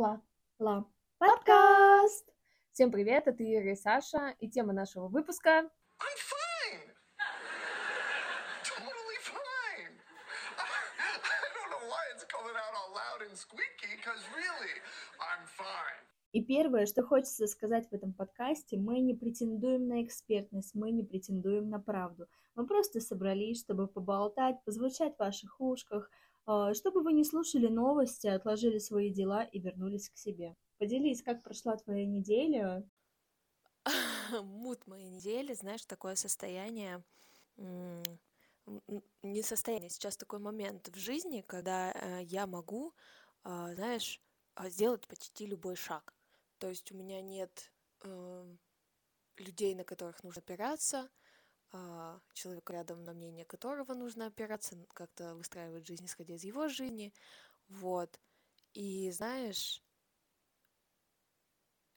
Ла. Ла. Подкаст! Всем привет, это Ира и Саша, и тема нашего выпуска I'm fine. Totally fine. I don't know why it's coming out all loud and squeaky, because really, I'm fine. И первое, что хочется сказать в этом подкасте, мы не претендуем на экспертность, мы не претендуем на правду. Мы просто собрались, чтобы поболтать, позвучать в ваших ушках, чтобы вы не слушали новости, отложили свои дела и вернулись к себе. Поделись, как прошла твоя неделя. Мут моей недели, знаешь, такое состояние, не состояние, сейчас такой момент в жизни, когда э, я могу, а, знаешь, а, сделать почти любой шаг. То есть у меня нет эм, людей, на которых нужно опираться, а, человека рядом, на мнение которого нужно опираться, как-то выстраивать жизнь, исходя из его жизни, вот. И знаешь,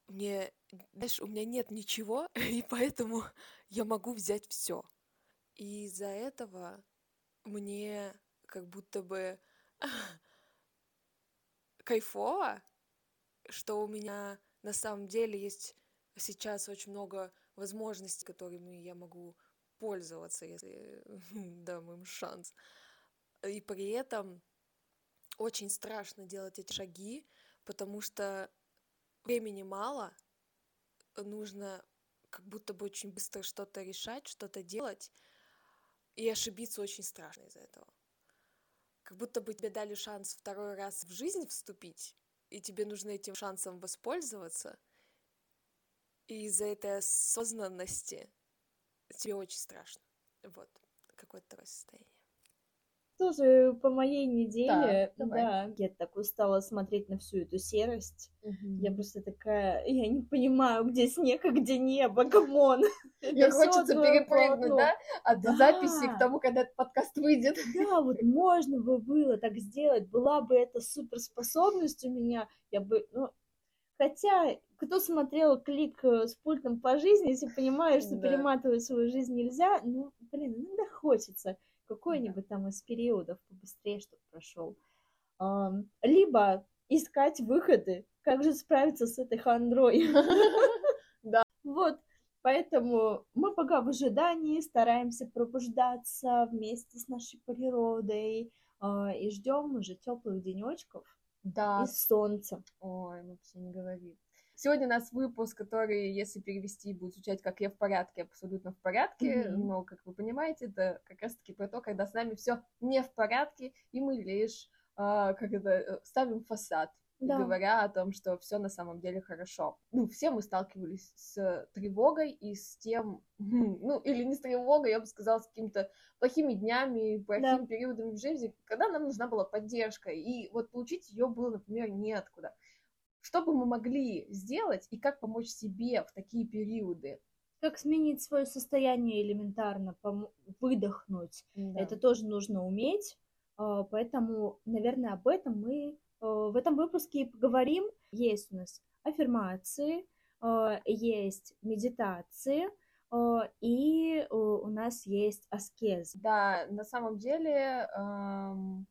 мне, знаешь, у меня нет ничего, и поэтому я могу взять все. И из-за этого мне как будто бы кайфово, что у меня на самом деле есть сейчас очень много возможностей, которыми я могу пользоваться, если дам им шанс. И при этом очень страшно делать эти шаги, потому что времени мало, нужно как будто бы очень быстро что-то решать, что-то делать, и ошибиться очень страшно из-за этого. Как будто бы тебе дали шанс второй раз в жизнь вступить, и тебе нужно этим шансом воспользоваться, и из-за этой осознанности тебе очень страшно. Вот, какое-то такое состояние. Тоже по моей неделе, давай. да, я так устала смотреть на всю эту серость. Я Я просто такая, я не понимаю, где снег, а где небо, come on. Всё хочется перепрыгнуть, полотно. да, от Да. записи к тому, когда этот подкаст выйдет. Да, вот можно бы было так сделать, была бы эта суперспособность у меня, я бы, ну, хотя, кто смотрел клик э, с пультом по жизни, если понимаешь, что Да. перематывать свою жизнь нельзя, ну, блин, иногда хочется какой-нибудь там из периодов побыстрее, чтобы прошел. Либо искать выходы, как же справиться с этой хандрой. Да. Вот, поэтому мы пока в ожидании стараемся пробуждаться вместе с нашей природой а, и ждем уже теплых денечков Да, и солнца. ой, вообще не говори. Сегодня у нас выпуск, который, если перевести, будет звучать как «Я в порядке», абсолютно в порядке, Мгм. но, как вы понимаете, это как раз-таки про то, когда с нами все не в порядке, и мы лишь, а, как это, э, ставим фасад, Да. говоря о том, что все на самом деле хорошо. Ну, все мы сталкивались с тревогой и с тем, ну, или не с тревогой, я бы сказала, с какими-то плохими днями, плохими периодами в жизни, когда нам нужна была поддержка, и вот получить ее было, например, неоткуда. Что бы мы могли сделать и как помочь себе в такие периоды? Как сменить свое состояние элементарно, выдохнуть. Это тоже нужно уметь, а, поэтому, наверное, об этом мы в этом выпуске поговорим. Есть у нас аффирмации, э, есть медитации, э, и э, у нас есть аскез. Да, на самом деле, эм,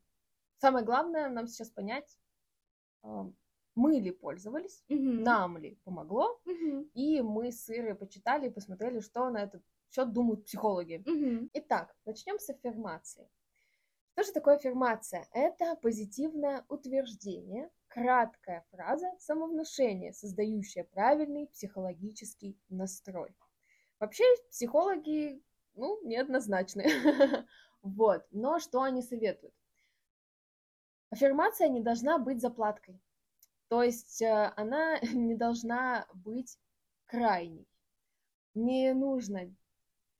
самое главное нам сейчас понять, мы ли пользовались, Мгм. нам ли помогло, Мгм. и мы с Ирой почитали и посмотрели, что на этот счет думают психологи. Мгм. Итак, начнем с аффирмации. Что же такое аффирмация? Это позитивное утверждение, краткая фраза самовнушения, создающая правильный психологический настрой. Вообще психологи, ну, неоднозначны. Вот, но что они советуют? Аффирмация не должна быть заплаткой. То есть э, она не должна быть крайней. Не нужно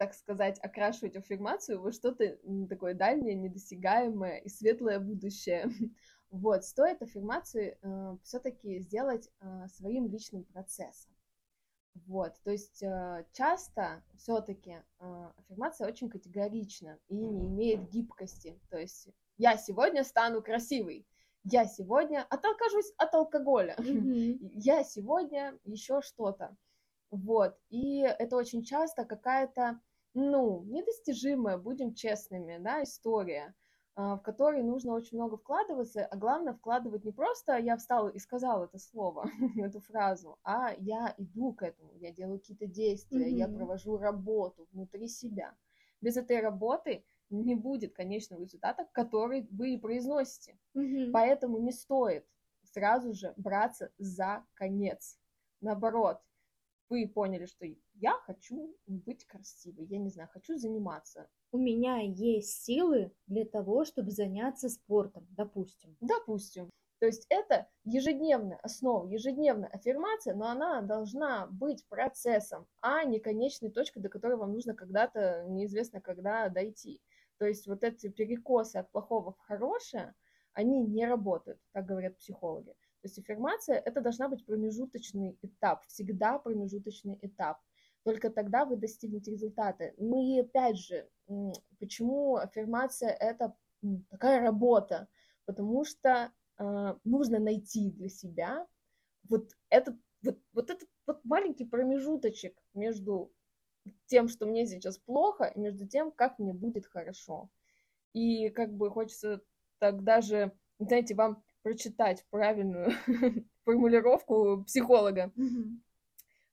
так сказать, окрашивать аффирмацию во что-то такое дальнее, недосягаемое и светлое будущее. Вот, стоит аффирмацию э, все-таки сделать э, своим личным процессом. Вот, то есть э, часто все-таки э, аффирмация очень категорична и не имеет гибкости. То есть я сегодня стану красивой, я сегодня откажусь от алкоголя, я сегодня еще что-то. Вот. И это очень часто какая-то, ну, недостижимая, будем честными, да, история. а, в который нужно очень много вкладываться, а главное вкладывать не просто я встала и сказала это слово, эту фразу, а я иду к этому, я делаю какие-то действия, mm-hmm. я провожу работу внутри себя. Без этой работы не будет конечного результата, который вы и произносите. Mm-hmm. Поэтому не стоит сразу же браться за конец. Наоборот, вы поняли, что я хочу быть красивой, я не знаю, хочу заниматься. У меня есть силы для того, чтобы заняться спортом, допустим. Допустим. То есть это ежедневная основа, ежедневная аффирмация, но она должна быть процессом, а не конечной точкой, до которой вам нужно когда-то, неизвестно когда, дойти. То есть вот эти перекосы от плохого в хорошее, они не работают, так говорят психологи. То есть аффирмация – это должна быть промежуточный этап, всегда промежуточный этап. Только тогда вы достигнете результата. Ну и опять же, почему аффирмация – это такая работа? Потому что э, нужно найти для себя вот этот вот, вот этот вот маленький промежуточек между тем, что мне сейчас плохо, и между тем, как мне будет хорошо. И как бы хочется так даже, знаете, вам прочитать правильную формулировку психолога,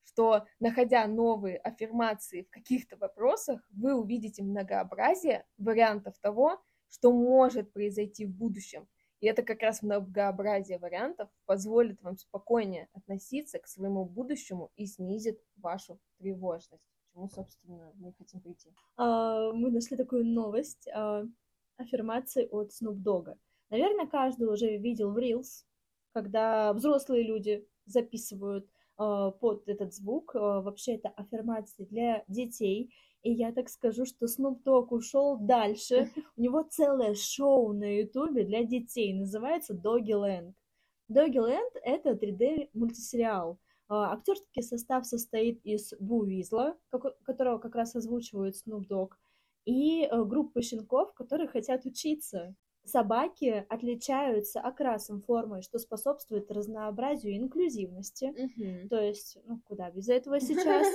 что, находя новые аффирмации в каких-то вопросах, вы увидите многообразие вариантов того, что может произойти в будущем. И это как раз многообразие вариантов позволит вам спокойнее относиться к своему будущему и снизит вашу тревожность. К чему, собственно, мы хотим прийти. А, мы нашли такую новость а, аффирмации от Snoop Dogg. Наверное, каждый уже видел в Reels, когда взрослые люди записывают э, под этот звук. Э, вообще это аффирмации для детей. И я так скажу, что Snoop Dogg ушел дальше. У него целое шоу на Ютубе для детей. Называется Doggy Land. Doggy Land — это 3D мультисериал. Э, актерский состав состоит из Бу Визла, которого как раз озвучивает Snoop Dogg, и э, группы щенков, которые хотят учиться. Собаки отличаются окрасом, формой, что способствует разнообразию и инклюзивности. Mm-hmm. То есть, ну, куда без этого сейчас?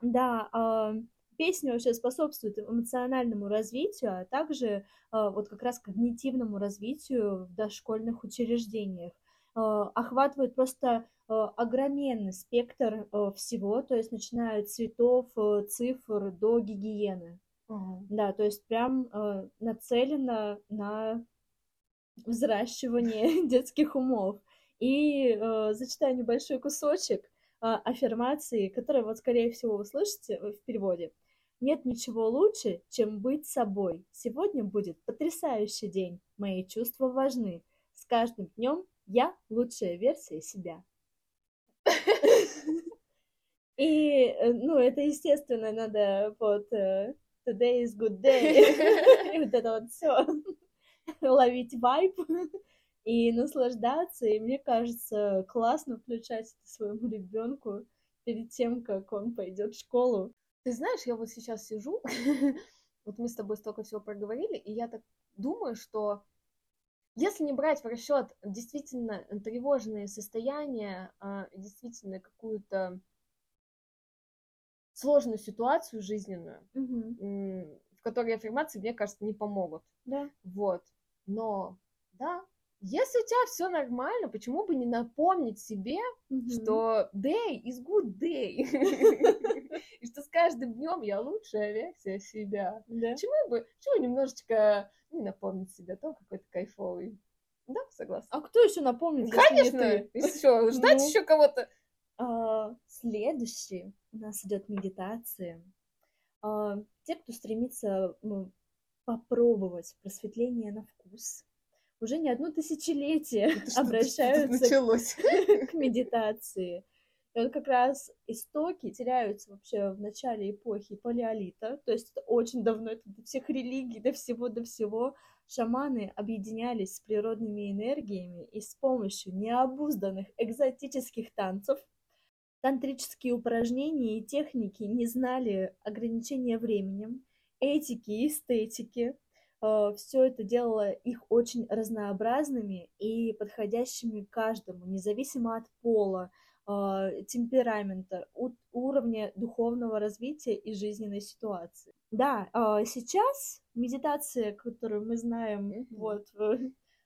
Да, э, песня вообще способствует эмоциональному развитию, а также э, вот как раз когнитивному развитию в дошкольных учреждениях. Э, охватывает просто огроменный спектр всего, то есть начиная от цветов, цифр до гигиены. Uh-huh. Да, то есть прям э, нацелено на взращивание детских умов. И э, зачитаю небольшой кусочек э, аффирмации, который вот, скорее всего, вы слышите в переводе. Нет ничего лучше, чем быть собой. Сегодня будет потрясающий день. Мои чувства важны. С каждым днем я лучшая версия себя. И, э, ну, это, естественно, надо под э, today is good day. И вот это вот все. Ловить вайп и наслаждаться. И мне кажется, классно включать это своему ребенку перед тем, как он пойдет в школу. Ты знаешь, я вот сейчас сижу, вот мы с тобой столько всего проговорили, и я так думаю, что если не брать в расчет действительно тревожные состояния, а действительно какую-то сложную ситуацию жизненную, угу. В которой аффирмации, мне кажется, не помогут. Да. Вот. Но, да, если у тебя все нормально, почему бы не напомнить себе, угу. что day is good day, и что с каждым днем я лучшая версия себя. Почему бы, почему немножечко не напомнить себе о том, какой ты кайфовый. Да, согласна. А кто еще напомнит? Конечно, еще ждать ну. еще кого-то. А, следующий у нас идет медитация. А, те, кто стремится ну, попробовать просветление на вкус, уже не одно тысячелетие обращаются к медитации. И вот как раз истоки теряются вообще в начале эпохи палеолита, то есть это очень давно, это до всех религий, до всего, до всего. Шаманы объединялись с природными энергиями и с помощью необузданных экзотических танцев Тантрические упражнения и техники не знали ограничения временем, этики и эстетики. Э, Все это делало их очень разнообразными и подходящими каждому, независимо от пола, э, темперамента, уровня духовного развития и жизненной ситуации. Да, э, сейчас медитация, которую мы знаем вот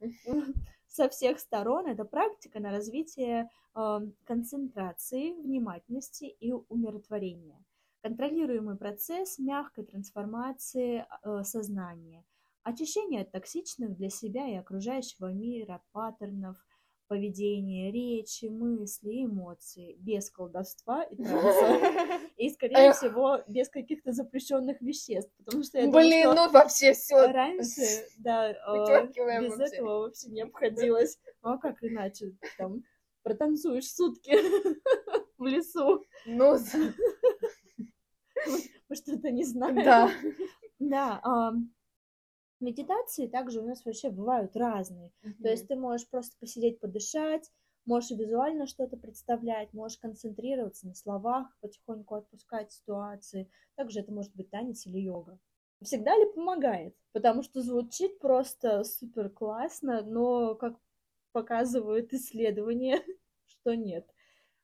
со всех сторон, это практика на развитие э, концентрации, внимательности и умиротворения. Контролируемый процесс мягкой трансформации э, сознания, очищение от токсичных для себя и окружающего мира паттернов – поведение, речи, мысли, эмоции, без колдовства и транса. И, скорее Эх. всего, без каких-то запрещенных веществ. Потому что я Блин, думаю, ну вообще все. Раньше, да, э, без вообще. этого вообще не обходилось. Ну а как иначе? Там протанцуешь сутки в лесу. Ну, мы что-то не знаем. Да. Да, Медитации также у нас вообще бывают разные. Mm-hmm. То есть ты можешь просто посидеть, подышать, можешь визуально что-то представлять, можешь концентрироваться на словах, потихоньку отпускать ситуации. Также это может быть танец или йога. Всегда ли помогает? Потому что звучит просто супер классно, но как показывают исследования, что нет.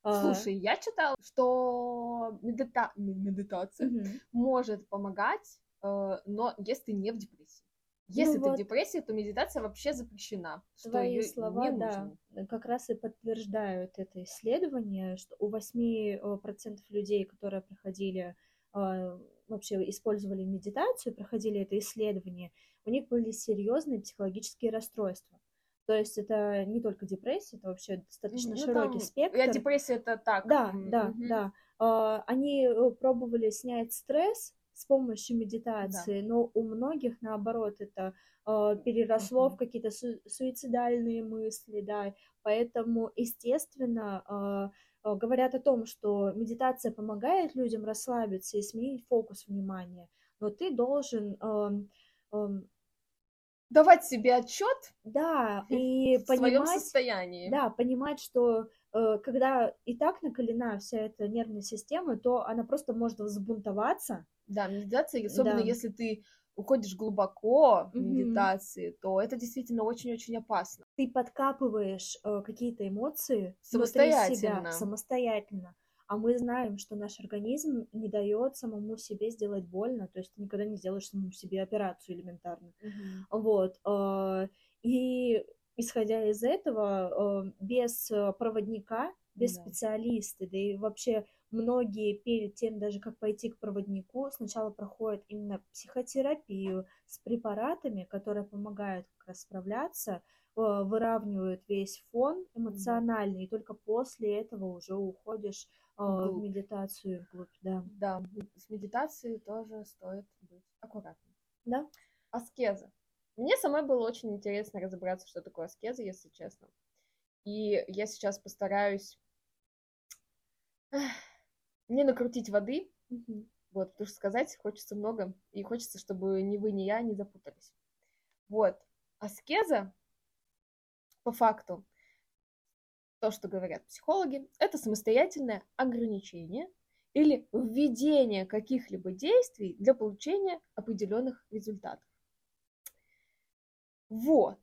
А, Слушай, я читала, что медита... медитация угу. может помогать, э, но если не в депрессии. Если ну ты вот, в депрессии, то медитация вообще запрещена. Твои слова, да, как раз и подтверждают это исследование, что у 8% э, людей, которые проходили, а, вообще использовали медитацию, проходили это исследование, у них были серьезные психологические расстройства. То есть это не только депрессия, это вообще достаточно ну, широкий там, спектр. Я депрессия это так. Да, да, mm-hmm. да. А, они э, пробовали снять стресс с помощью медитации, да. но у многих наоборот это э, переросло uh-huh. в какие-то су- суицидальные мысли, да, поэтому естественно э, говорят о том, что медитация помогает людям расслабиться и сменить фокус внимания, но ты должен э, э, давать себе отчет, да, и в понимать, своем состоянии, да, понимать, что когда и так накалена вся эта нервная система, то она просто может взбунтоваться, да, медитация, особенно да. если ты уходишь глубоко в медитации, mm-hmm. то это действительно очень-очень опасно. Ты подкапываешь э, какие-то эмоции самостоятельно. себя самостоятельно. А мы знаем, что наш организм не дает самому себе сделать больно, то есть ты никогда не сделаешь самому себе операцию элементарно. Mm-hmm. Вот. Э, и исходя из этого, э, без проводника, без да. специалиста, да и вообще многие перед тем, даже как пойти к проводнику, сначала проходят именно психотерапию с препаратами, которые помогают как раз справляться, э, выравнивают весь фон эмоциональный, и только после этого уже уходишь э, в медитацию вглубь, да. Да, с медитацией тоже стоит быть аккуратным. Да. Аскеза. Мне самой было очень интересно разобраться, что такое аскеза, если честно. И я сейчас постараюсь не накрутить воды, угу. вот, потому что сказать хочется много, и хочется, чтобы ни вы, ни я не запутались. Вот, аскеза, по факту, то, что говорят психологи, это самостоятельное ограничение или введение каких-либо действий для получения определенных результатов. Вот.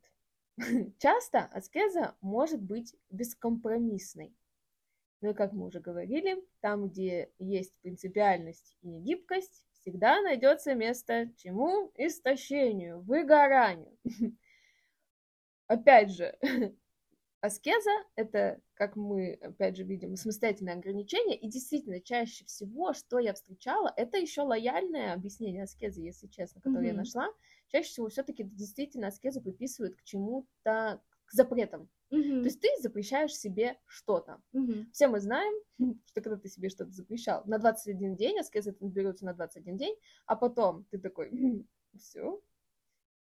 Часто аскеза может быть бескомпромиссной. Ну и как мы уже говорили, там, где есть принципиальность и гибкость, всегда найдется место чему? Истощению, выгоранию. Опять же, аскеза — это, как мы, опять же, видим, самостоятельное ограничение, и действительно, чаще всего, что я встречала, это еще лояльное объяснение аскезы, если честно, которое mm-hmm. я нашла. Чаще всего все-таки действительно аскезу приписывают к чему-то, к запретам. Угу. То есть ты запрещаешь себе что-то. Угу. Все мы знаем, что когда ты себе что-то запрещал, на 21 день, аскеза это берется на 21 день, а потом ты такой, все,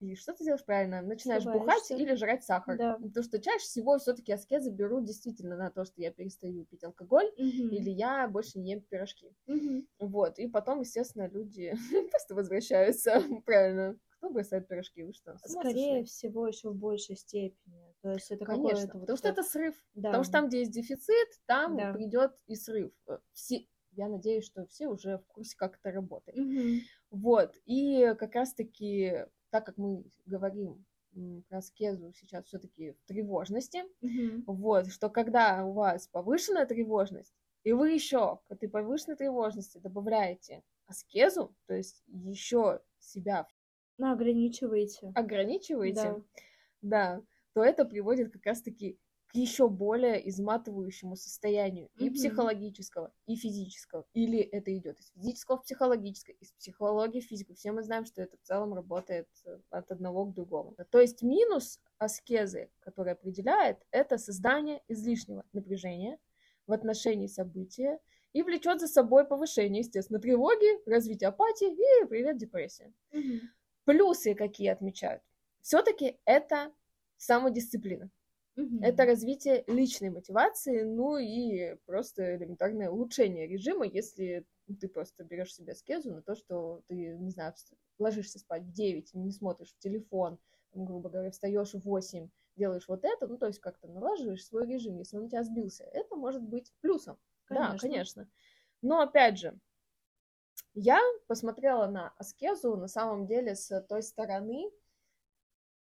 и что ты делаешь правильно? Начинаешь бухать или жрать сахар. Да. Потому что чаще всего все-таки аскезы берут действительно на то, что я перестаю пить алкоголь, угу. или я больше не ем пирожки. Угу. Вот. И потом, естественно, люди просто возвращаются правильно кто бросает пирожки? Вы что? Скорее всего, еще в большей степени. То есть это Конечно, потому вот что это срыв. Да. Потому что там, где есть дефицит, там да. придет и срыв. Э, все, я надеюсь, что все уже в курсе, как это работает. Угу. Вот. И как раз-таки, так как мы говорим про аскезу сейчас все-таки в тревожности. Мгм. Вот, что когда у вас повышенная тревожность, и вы еще к этой повышенной тревожности добавляете аскезу, то есть еще себя Ну, ограничиваете. ограничиваете, Да. да, то это приводит как раз-таки к еще более изматывающему состоянию и Мгм. психологического, и физического. Или это идет из физического в психологическое, из психологии в физику. Все мы знаем, что это в целом работает э, от одного к другому. То есть минус аскезы, который определяет, это создание излишнего напряжения в отношении события и влечет за собой повышение, естественно, тревоги, развитие апатии и привет депрессия. Мгм. Плюсы какие отмечают? Все-таки это самодисциплина. Мгм. Это развитие личной мотивации, ну и просто элементарное улучшение режима, если ты просто берешь себе аскезу на то, что ты, не знаю, ложишься спать в 9, не смотришь в телефон, там, грубо говоря, встаешь в 8, делаешь вот это, ну то есть как-то налаживаешь свой режим, если он у тебя сбился, это может быть плюсом. Да, Конечно. конечно. Но опять же, я посмотрела на аскезу на самом деле с той стороны,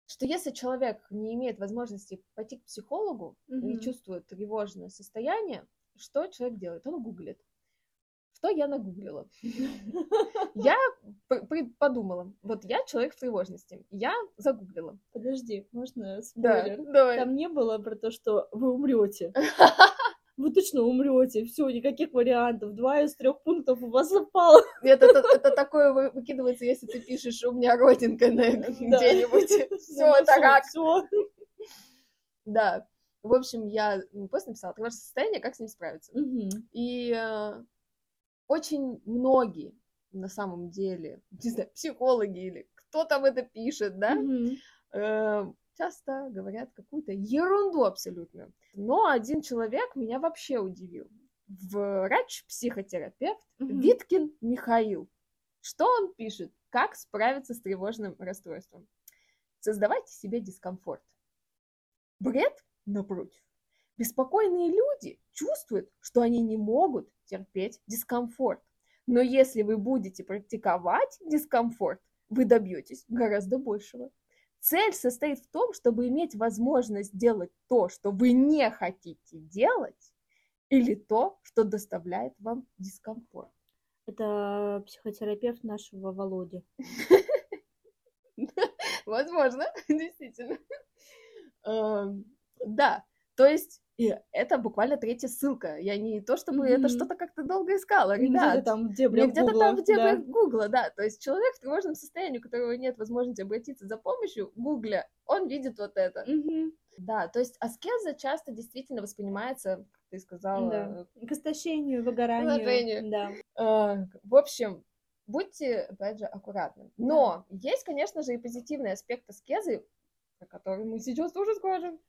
что если человек не имеет возможности пойти к психологу и Мгм. чувствует тревожное состояние, что человек делает? Он гуглит. Что я нагуглила? Я подумала, вот я человек в тревожности, я загуглила. Подожди, можно спойлер? Там не было про то, что вы умрете. Вы точно умрете. Все, никаких вариантов. Два из трех пунктов у вас совпало. Это, это, это такое вы- выкидывается, если ты пишешь, у меня родинка на где-нибудь. Все, это рак. Да. В общем, я м, просто написала тревожное состояние, как с ним справиться. И э, очень многие, на самом деле, не знаю, психологи или кто там это пишет, да, э, часто говорят какую-то ерунду абсолютно. Но один человек меня вообще удивил. Врач-психотерапевт Мгм. Виткин Михаил. Что он пишет? Как справиться с тревожным расстройством? Создавайте себе дискомфорт. Бред, напротив. Беспокойные люди чувствуют, что они не могут терпеть дискомфорт. Но если вы будете практиковать дискомфорт, вы добьетесь гораздо большего. Цель состоит в том, чтобы иметь возможность делать то, что вы не хотите делать, или то, что доставляет вам дискомфорт. Это психотерапевт нашего Володи. Возможно, действительно. Эм, Да, то есть и это буквально третья ссылка. Я не то, чтобы это Мгм. что-то как-то долго искала, Не где-то ребят. там в дебрях где-то Гугла, там в дебрях да. Гугла, да. То есть человек в тревожном состоянии, у которого нет возможности обратиться за помощью, гугля, он видит вот это. Мгм. Да, то есть аскеза часто действительно воспринимается, как ты сказала, Да. К истощению, выгоранию. Выгоранию. Да. Э, В общем, будьте, опять же, аккуратны. Но есть, конечно же, и позитивный аспект аскезы, про который мы сейчас тоже скажем.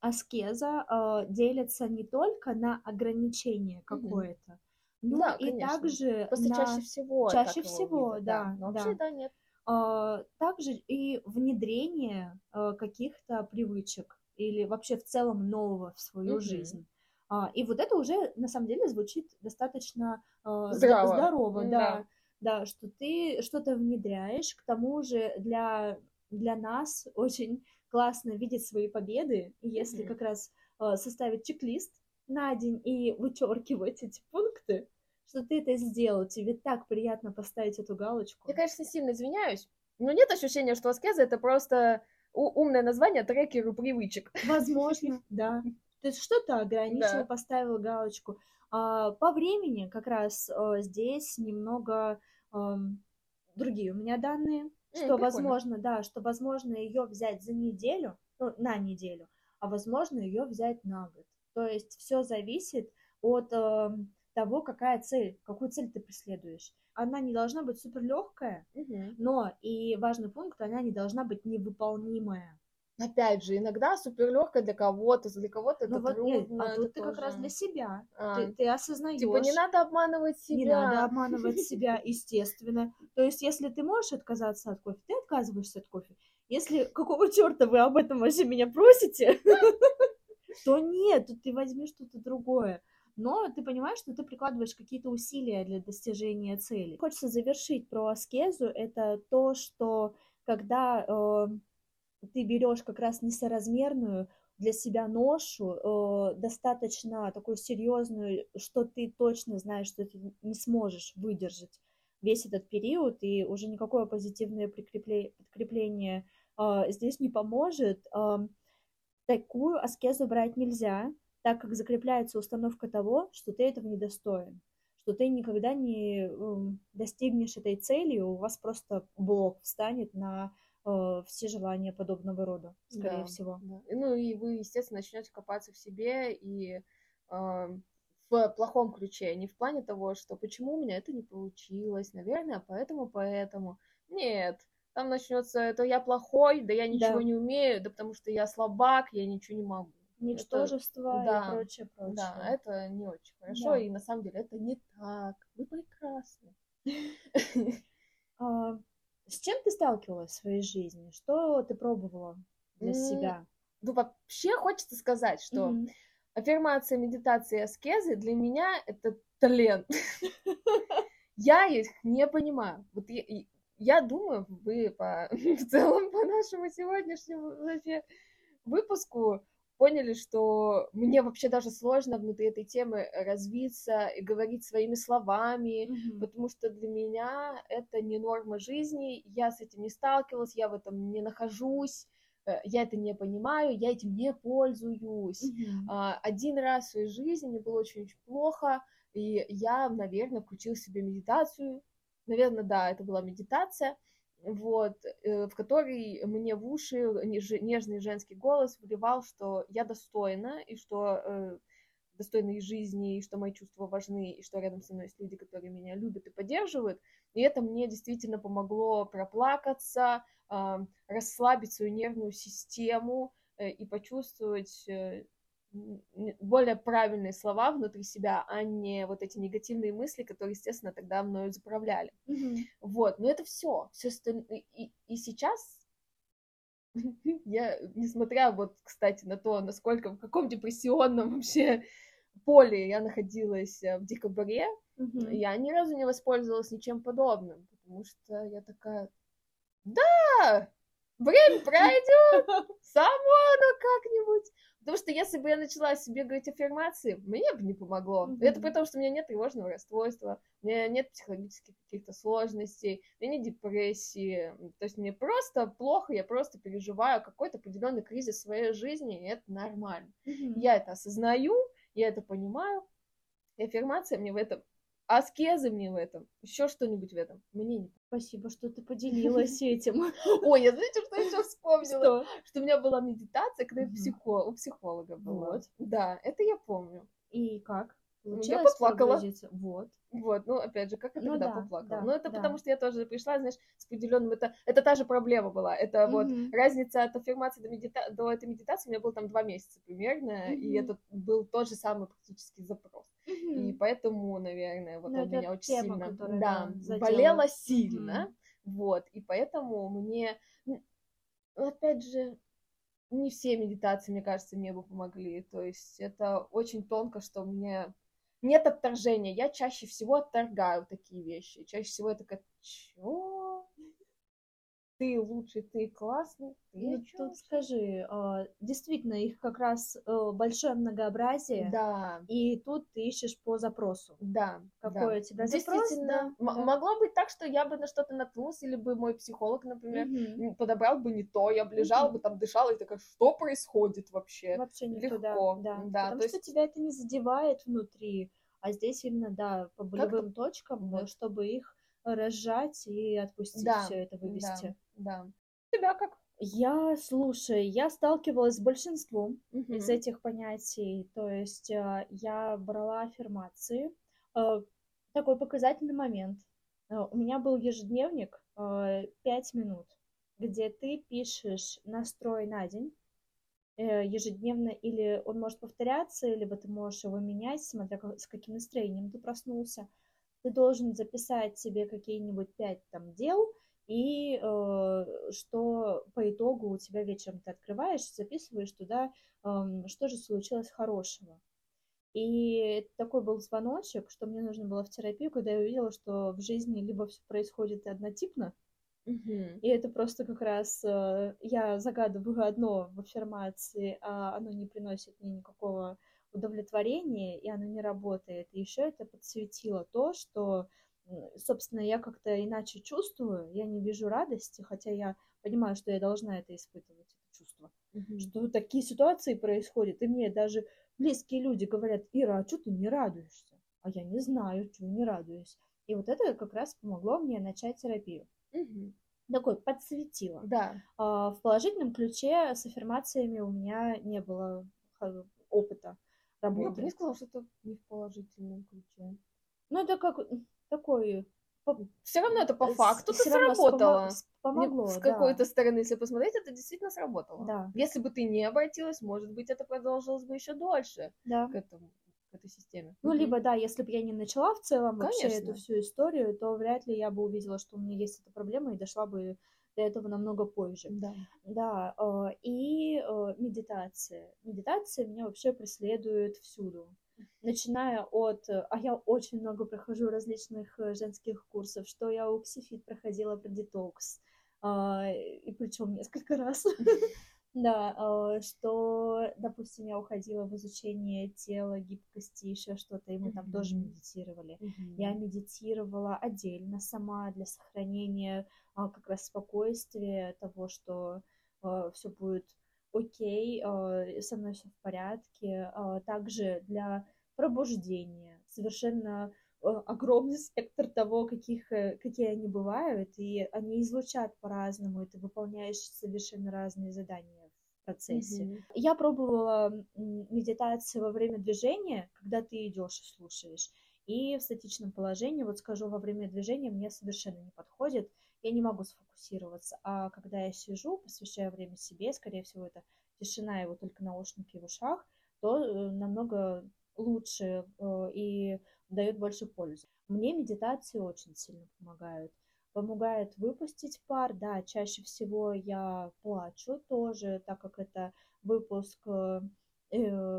Аскеза э, делится не только на ограничение какое-то, но Да, и конечно. также Просто на чаще всего. чаще всего, видят, да, Но да. вообще, да, нет. а, также и внедрение э, каких-то привычек или вообще в целом нового в свою Мгм. жизнь. А, и вот это уже на самом деле звучит достаточно э, Здраво. здорово, Да. да, да, что ты что-то внедряешь, к тому же для для нас очень классно видеть свои победы, если Мгм. как раз э, составить чек-лист на день и вычеркивать эти пункты, что ты это сделал, тебе так приятно поставить эту галочку. Я, конечно, сильно извиняюсь, но нет ощущения, что аскеза это просто умное название трекеру привычек. Возможно, да. То есть что-то ограничил, Да. поставил галочку. А, по времени как раз а, здесь немного ам, другие у меня данные, что прикольно. возможно, да, что возможно ее взять за неделю, ну, на неделю, а возможно ее взять на год. То есть все зависит от ам, того, какая цель, какую цель ты преследуешь. Она не должна быть супер легкая, Мгм. но и важный пункт, она не должна быть невыполнимая. Опять же, иногда суперлегкая для кого-то, для кого-то это Ну вот нет, трудно. а это тут ты как раз тоже- для себя. А, Ты, ты осознаешь. Типа не надо обманывать себя. Не надо обманывать себя, естественно. То есть, если ты можешь отказаться от кофе, ты отказываешься от кофе. Если какого черта вы об этом вообще меня просите, то нет, ты возьми что-то другое. Но ты понимаешь, что ты прикладываешь какие-то усилия для достижения цели. Хочется завершить про аскезу. Это то, что когда э, ты берешь как раз несоразмерную для себя ношу, э, достаточно такую серьезную, что ты точно знаешь, что ты не сможешь выдержать весь этот период, и уже никакое позитивное подкрепление э, здесь не поможет. Э, такую аскезу брать нельзя, так как закрепляется установка того, что ты этого недостоин, что ты никогда не э, достигнешь этой цели, у вас просто блок встанет на все желания подобного рода, скорее Да, всего. да. Ну и вы, естественно, начнете копаться в себе и э, в плохом ключе, не в плане того, что почему у меня это не получилось, наверное, поэтому, поэтому. Нет, там начнется, это я плохой, да я ничего Да. не умею, да потому что я слабак, я ничего не могу. Ничтожество да, и прочее, прочее. Да, это не очень хорошо, Да. и на самом деле это не так. Вы прекрасны. С чем ты сталкивалась в своей жизни? Что ты пробовала для М, себя? Ну, вообще хочется сказать, что Мгм. Аффирмация, медитация и аскезы для меня это талант. Я их не понимаю. Вот я, думаю, вы по, в целом по нашему сегодняшнему вообще выпуску поняли, что мне вообще даже сложно внутри этой темы развиться и говорить своими словами, Мгм. потому что для меня это не норма жизни, я с этим не сталкивалась, я в этом не нахожусь, э, я это не понимаю, я этим не пользуюсь. А, Один раз в своей жизни мне было очень-очень плохо, и я, наверное, включила себе медитацию. Наверное, да, это была медитация, вот, э, в которой мне в уши неж- нежный женский голос вливал, что я достойна, и что э, достойна жизни, и что мои чувства важны, и что рядом со мной есть люди, которые меня любят и поддерживают. И это мне действительно помогло проплакаться, а, расслабить свою нервную систему э, и почувствовать э, более правильные слова внутри себя, а не вот эти негативные мысли, которые, естественно, тогда мною заправляли. Мгм. Вот, но это все. все и, и, и сейчас я, несмотря вот, кстати, на то, насколько, в каком депрессионном вообще поле я находилась э, в декабре, Мгм. я ни разу не воспользовалась ничем подобным, потому что я такая, да, время пройдет, само оно как-нибудь. Потому что если бы я начала себе говорить аффирмации, мне бы не помогло. Мгм. Это потому, что у меня нет тревожного расстройства, у меня нет психологических каких-то сложностей, у меня нет депрессии. То есть мне просто плохо, я просто переживаю какой-то определенный кризис в своей жизни, и это нормально. Мгм. Я это осознаю, я это понимаю, и аффирмация мне в этом, аскезы мне в этом, еще что-нибудь в этом, мне не Спасибо, что ты поделилась этим. Ой, я знаете, что еще вспомнила? Что? Что у меня была медитация, когда я психо- у психолога была. Вот. Да, это я помню. И как? Ну, я Получилось поплакала. Вот. Вот, ну, опять же, как я Ну тогда да, поплакала? да, ну, это да. потому, что я тоже пришла, знаешь, с определенным... Это, это та же проблема была. Это вот Мгм. разница от аффирмации до, медита... до этой медитации у меня было там два месяца примерно, и Мгм. это был тот же самый практически запрос. И Мгм. поэтому, наверное, вот Ну, он это меня очень тема, сильно... которая, да, задела. болела сильно. Вот, и поэтому мне... ну, Опять же, не все медитации, мне кажется, мне бы помогли. То есть это очень тонко, что мне нет отторжения. Я чаще всего отторгаю такие вещи. Чаще всего я такая, чё? Ты лучший, ты классный, ты Ну, тут вообще?» скажи, а, действительно, их как раз э, большое многообразие, Да, и тут ты ищешь по запросу. да. Какой да. у тебя запрос, Действительно, да, м- да. могло быть так, что я бы на что-то наткнулась, или бы мой психолог, например, м, подобрал бы не то, я бы лежала Мгм. бы там, дышала и такая, что происходит вообще? Вообще не легко, туда, да. да, Потому то что есть- тебя это не задевает внутри, а здесь именно, да, по болевым точкам, вот. э, чтобы их разжать и отпустить Да, все это вывести. Да. Тебя как? Я, слушай, я сталкивалась с большинством из Мгм. этих понятий. То есть э, я брала аффирмации. Э, Такой показательный момент. Э, У меня был ежедневник пять минут, где ты пишешь настрой на день ежедневно, или он может повторяться, либо ты можешь его менять, смотря как- с каким настроением ты проснулся. Ты должен записать себе какие-нибудь пять там дел, и э, что по итогу у тебя вечером ты открываешь, записываешь туда, эм, что же случилось хорошего. И такой был звоночек, что мне нужно было в терапию, когда я увидела, что в жизни либо все происходит однотипно, Мгм. И это просто как раз э, я загадываю одно в аффирмации, а оно не приносит мне никакого удовлетворения, и оно не работает. И еще это подсветило то, что, собственно, я как-то иначе чувствую, я не вижу радости, хотя я понимаю, что я должна это испытывать, это чувство. Мгм. Что такие ситуации происходят, и мне даже близкие люди говорят, Ира, а что ты не радуешься? А я не знаю, чего не радуюсь. И вот это как раз помогло мне начать терапию. Мгм. Такой подсветило. Да. А, В положительном ключе с аффирмациями у меня не было опыта Я бы работы. не сказала, что это не в положительном ключе. Ну, это как такой... Все равно это по факту равно сработало. с- Помогло, С да. какой-то стороны, если посмотреть, это действительно сработало. Да. Если бы ты не обратилась, может быть, это продолжилось бы еще дольше Да. к этому, к этой системе. Ну, Мгм. либо, да, если бы я не начала в целом вообще Конечно. эту всю историю, то вряд ли я бы увидела, что у меня есть эта проблема и дошла бы до этого намного позже. Да. Да, э, и э, медитация. Медитация меня вообще преследует всюду. Начиная от... э, А я очень много прохожу различных э, женских курсов, что я у Ксифит проходила про детокс, а, и причем несколько раз. Да, э, что, допустим, я уходила в изучение тела, гибкости, еще что-то, и мы там тоже медитировали. Я медитировала отдельно сама для сохранения а, как раз спокойствия, того, что все будет окей, а, со мной все в порядке. А, также для пробуждения. Совершенно а, огромный спектр того, каких, э, какие они бывают, и они излучат по-разному, и ты выполняешь совершенно разные задания в процессе. Мгм. Я пробовала медитацию во время движения, когда ты идешь и слушаешь. И в статичном положении, вот скажу, во время движения мне совершенно не подходит, я не могу сфокусироваться. А когда я сижу, посвящаю время себе, скорее всего, это тишина вот только наушники в ушах, то э, намного лучше э, и дает больше пользы. Мне медитации очень сильно помогают. Помогает выпустить пар, да, чаще всего я плачу тоже, так как это выпуск э,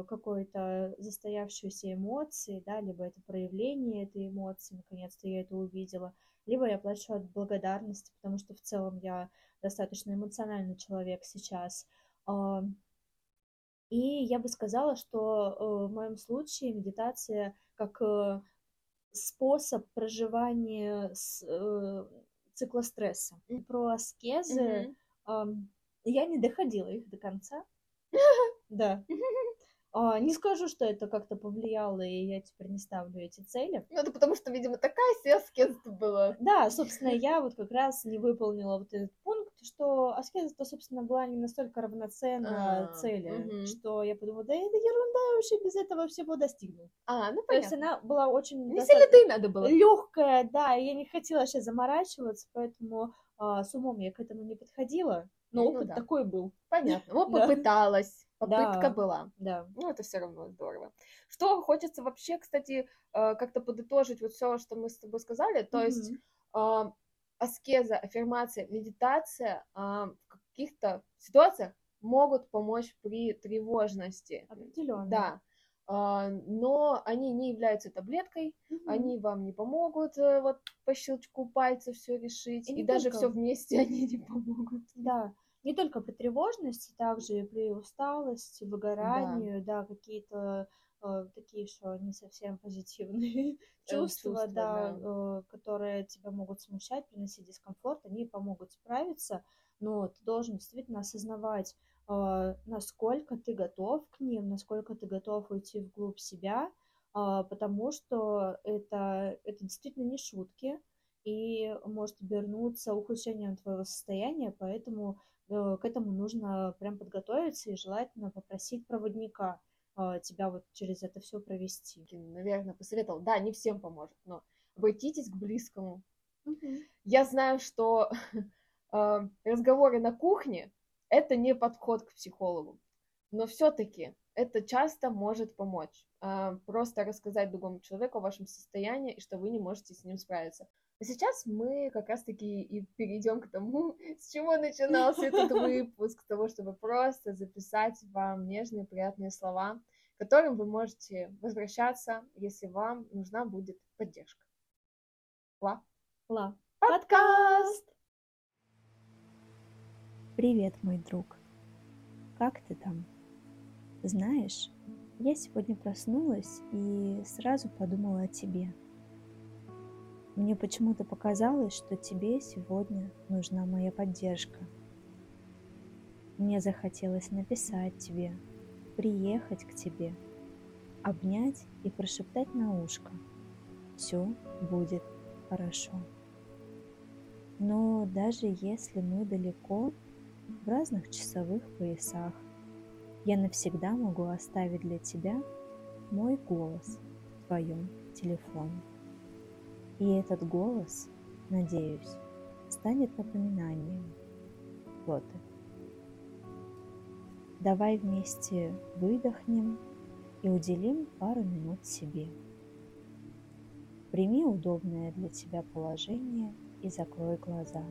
какой-то застоявшейся эмоции, да, либо это проявление этой эмоции, наконец-то я это увидела, либо я плачу от благодарности, потому что в целом я достаточно эмоциональный человек сейчас. А, И я бы сказала, что э, в моем случае медитация как э, способ проживания э, цикла стресса. Про аскезы ам, я не доходила их до конца. Да. А, Не скажу, что это как-то повлияло, и я теперь не ставлю эти цели. Ну, это потому что, видимо, такая себе аскеза была. Да, собственно, я вот как раз не выполнила вот этот пункт, что аскеза-то, собственно, была не настолько равноценна А, цели, что я подумала, да это ерунда, я вообще без этого всего достигну. А, ну То есть понятно. она была очень Не сильно ты и надо было. легкая, да, и я не хотела сейчас заморачиваться, поэтому а, с умом я к этому не подходила. Но Ну опыт да. такой был, Понятно. Вот Да. попыталась. Попытка Да. была. да. Ну, это все равно здорово. Что хочется вообще, кстати, э, как-то подытожить вот все, что мы с тобой сказали. То есть Мгм. а, аскеза, аффирмация, медитация а, в каких-то ситуациях могут помочь при тревожности. Определенно. Да. А, но они не являются таблеткой, Мгм. они вам не помогут э, вот по щелчку пальца все решить, И и, даже только. все вместе они не помогут. Да, не только при тревожности, также и при усталости, выгоранию, да, какие-то э, такие, что не совсем позитивные чувства, чувства, да, э, которые тебя могут смущать, приносить дискомфорт, они помогут справиться, но ты должен действительно осознавать, э, насколько ты готов к ним, насколько ты готов уйти вглубь себя, а, потому что это, это действительно не шутки, и может обернуться ухудшением твоего состояния, поэтому э, к этому нужно прям подготовиться и желательно попросить проводника э, тебя вот через это все провести. Наверное, посоветовал. Да, не всем поможет, но обратитесь к близкому. Мгм. Я знаю, что э, разговоры на кухне это не подход к психологу, но все-таки это часто может помочь. Э, Просто рассказать другому человеку о вашем состоянии и что вы не можете с ним справиться. А сейчас мы как раз-таки и перейдем к тому, с чего начинался этот выпуск, к тому, чтобы просто записать вам нежные, приятные слова, к которым вы можете возвращаться, если вам нужна будет поддержка. Ла. Ла. Подкаст! Привет, мой друг. Как ты там? Знаешь, я сегодня проснулась и сразу подумала о тебе. Мне почему-то показалось, что тебе сегодня нужна моя поддержка. Мне захотелось написать тебе, приехать к тебе, обнять и прошептать на ушко. Все будет хорошо. Но даже если мы далеко, в разных часовых поясах, я навсегда могу оставить для тебя мой голос в твоем телефоне. И этот голос, надеюсь, станет напоминанием. Вот ты. Давай вместе выдохнем и уделим пару минут себе. Прими удобное для тебя положение и закрой глаза.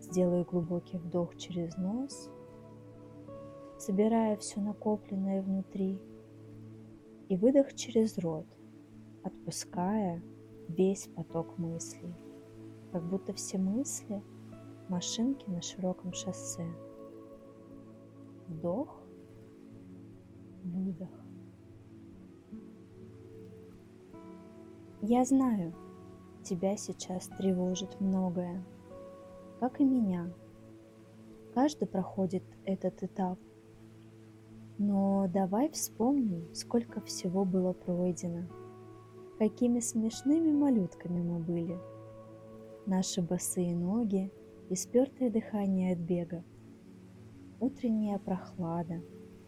Сделай глубокий вдох через нос, собирая все накопленное внутри, и выдох через рот, отпуская весь поток мыслей, как будто все мысли – машинки на широком шоссе. Вдох, выдох. Я знаю, тебя сейчас тревожит многое – как и меня. Каждый проходит этот этап. Но давай вспомним, сколько всего было пройдено. Какими смешными малютками мы были. Наши босые ноги и спертое дыхание от бега. Утренняя прохлада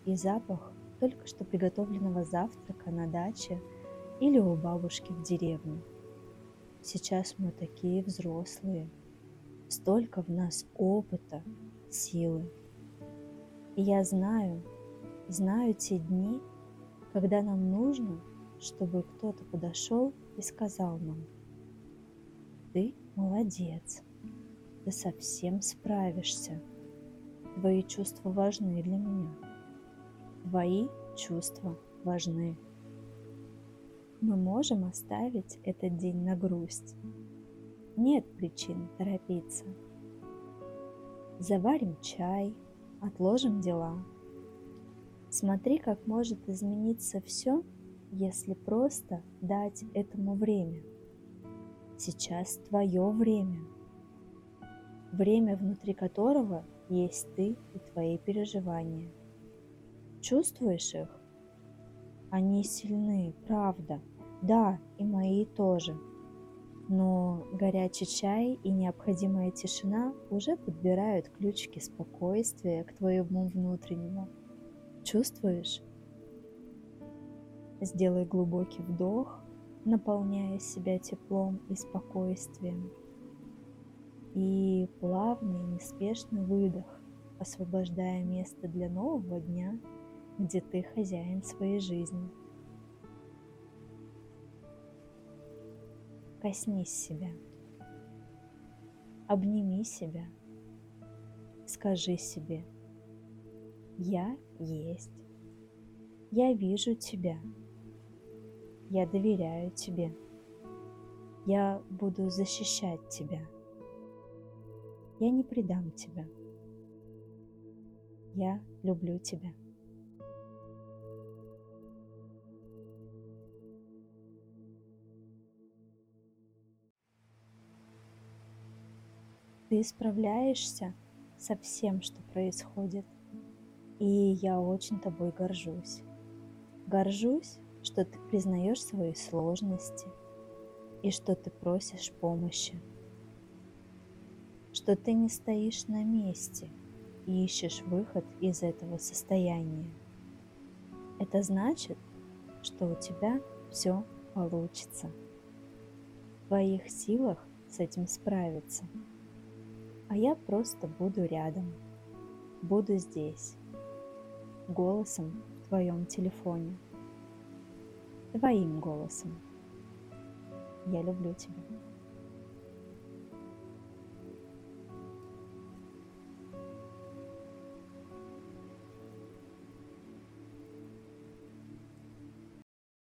и запах только что приготовленного завтрака на даче или у бабушки в деревне. Сейчас мы такие взрослые – столько в нас опыта, силы. И я знаю, знаю те дни, когда нам нужно, чтобы кто-то подошел и сказал нам, ты молодец, ты совсем справишься, твои чувства важны для меня, твои чувства важны. Мы можем оставить этот день на грусть, нет причин торопиться. Заварим чай, отложим дела. Смотри, как может измениться все, если просто дать этому время. Сейчас твое время. Время, внутри которого есть ты и твои переживания. Чувствуешь их? Они сильны, правда. Да, и мои тоже – но горячий чай и необходимая тишина уже подбирают ключики спокойствия к твоему внутреннему. Чувствуешь? Сделай глубокий вдох, наполняя себя теплом и спокойствием. И плавный, неспешный выдох, освобождая место для нового дня, где ты хозяин своей жизни – Коснись себя. Обними себя. Скажи себе, я есть. Я вижу тебя. Я доверяю тебе. Я буду защищать тебя. Я не предам тебя. Я люблю тебя. Ты справляешься со всем, что происходит. И я очень тобой горжусь. Горжусь, что ты признаешь свои сложности и что ты просишь помощи. Что ты не стоишь на месте и ищешь выход из этого состояния. Это значит, что у тебя все получится. В твоих силах с этим справиться а я просто буду рядом, буду здесь, голосом в твоем телефоне, твоим голосом. Я люблю тебя.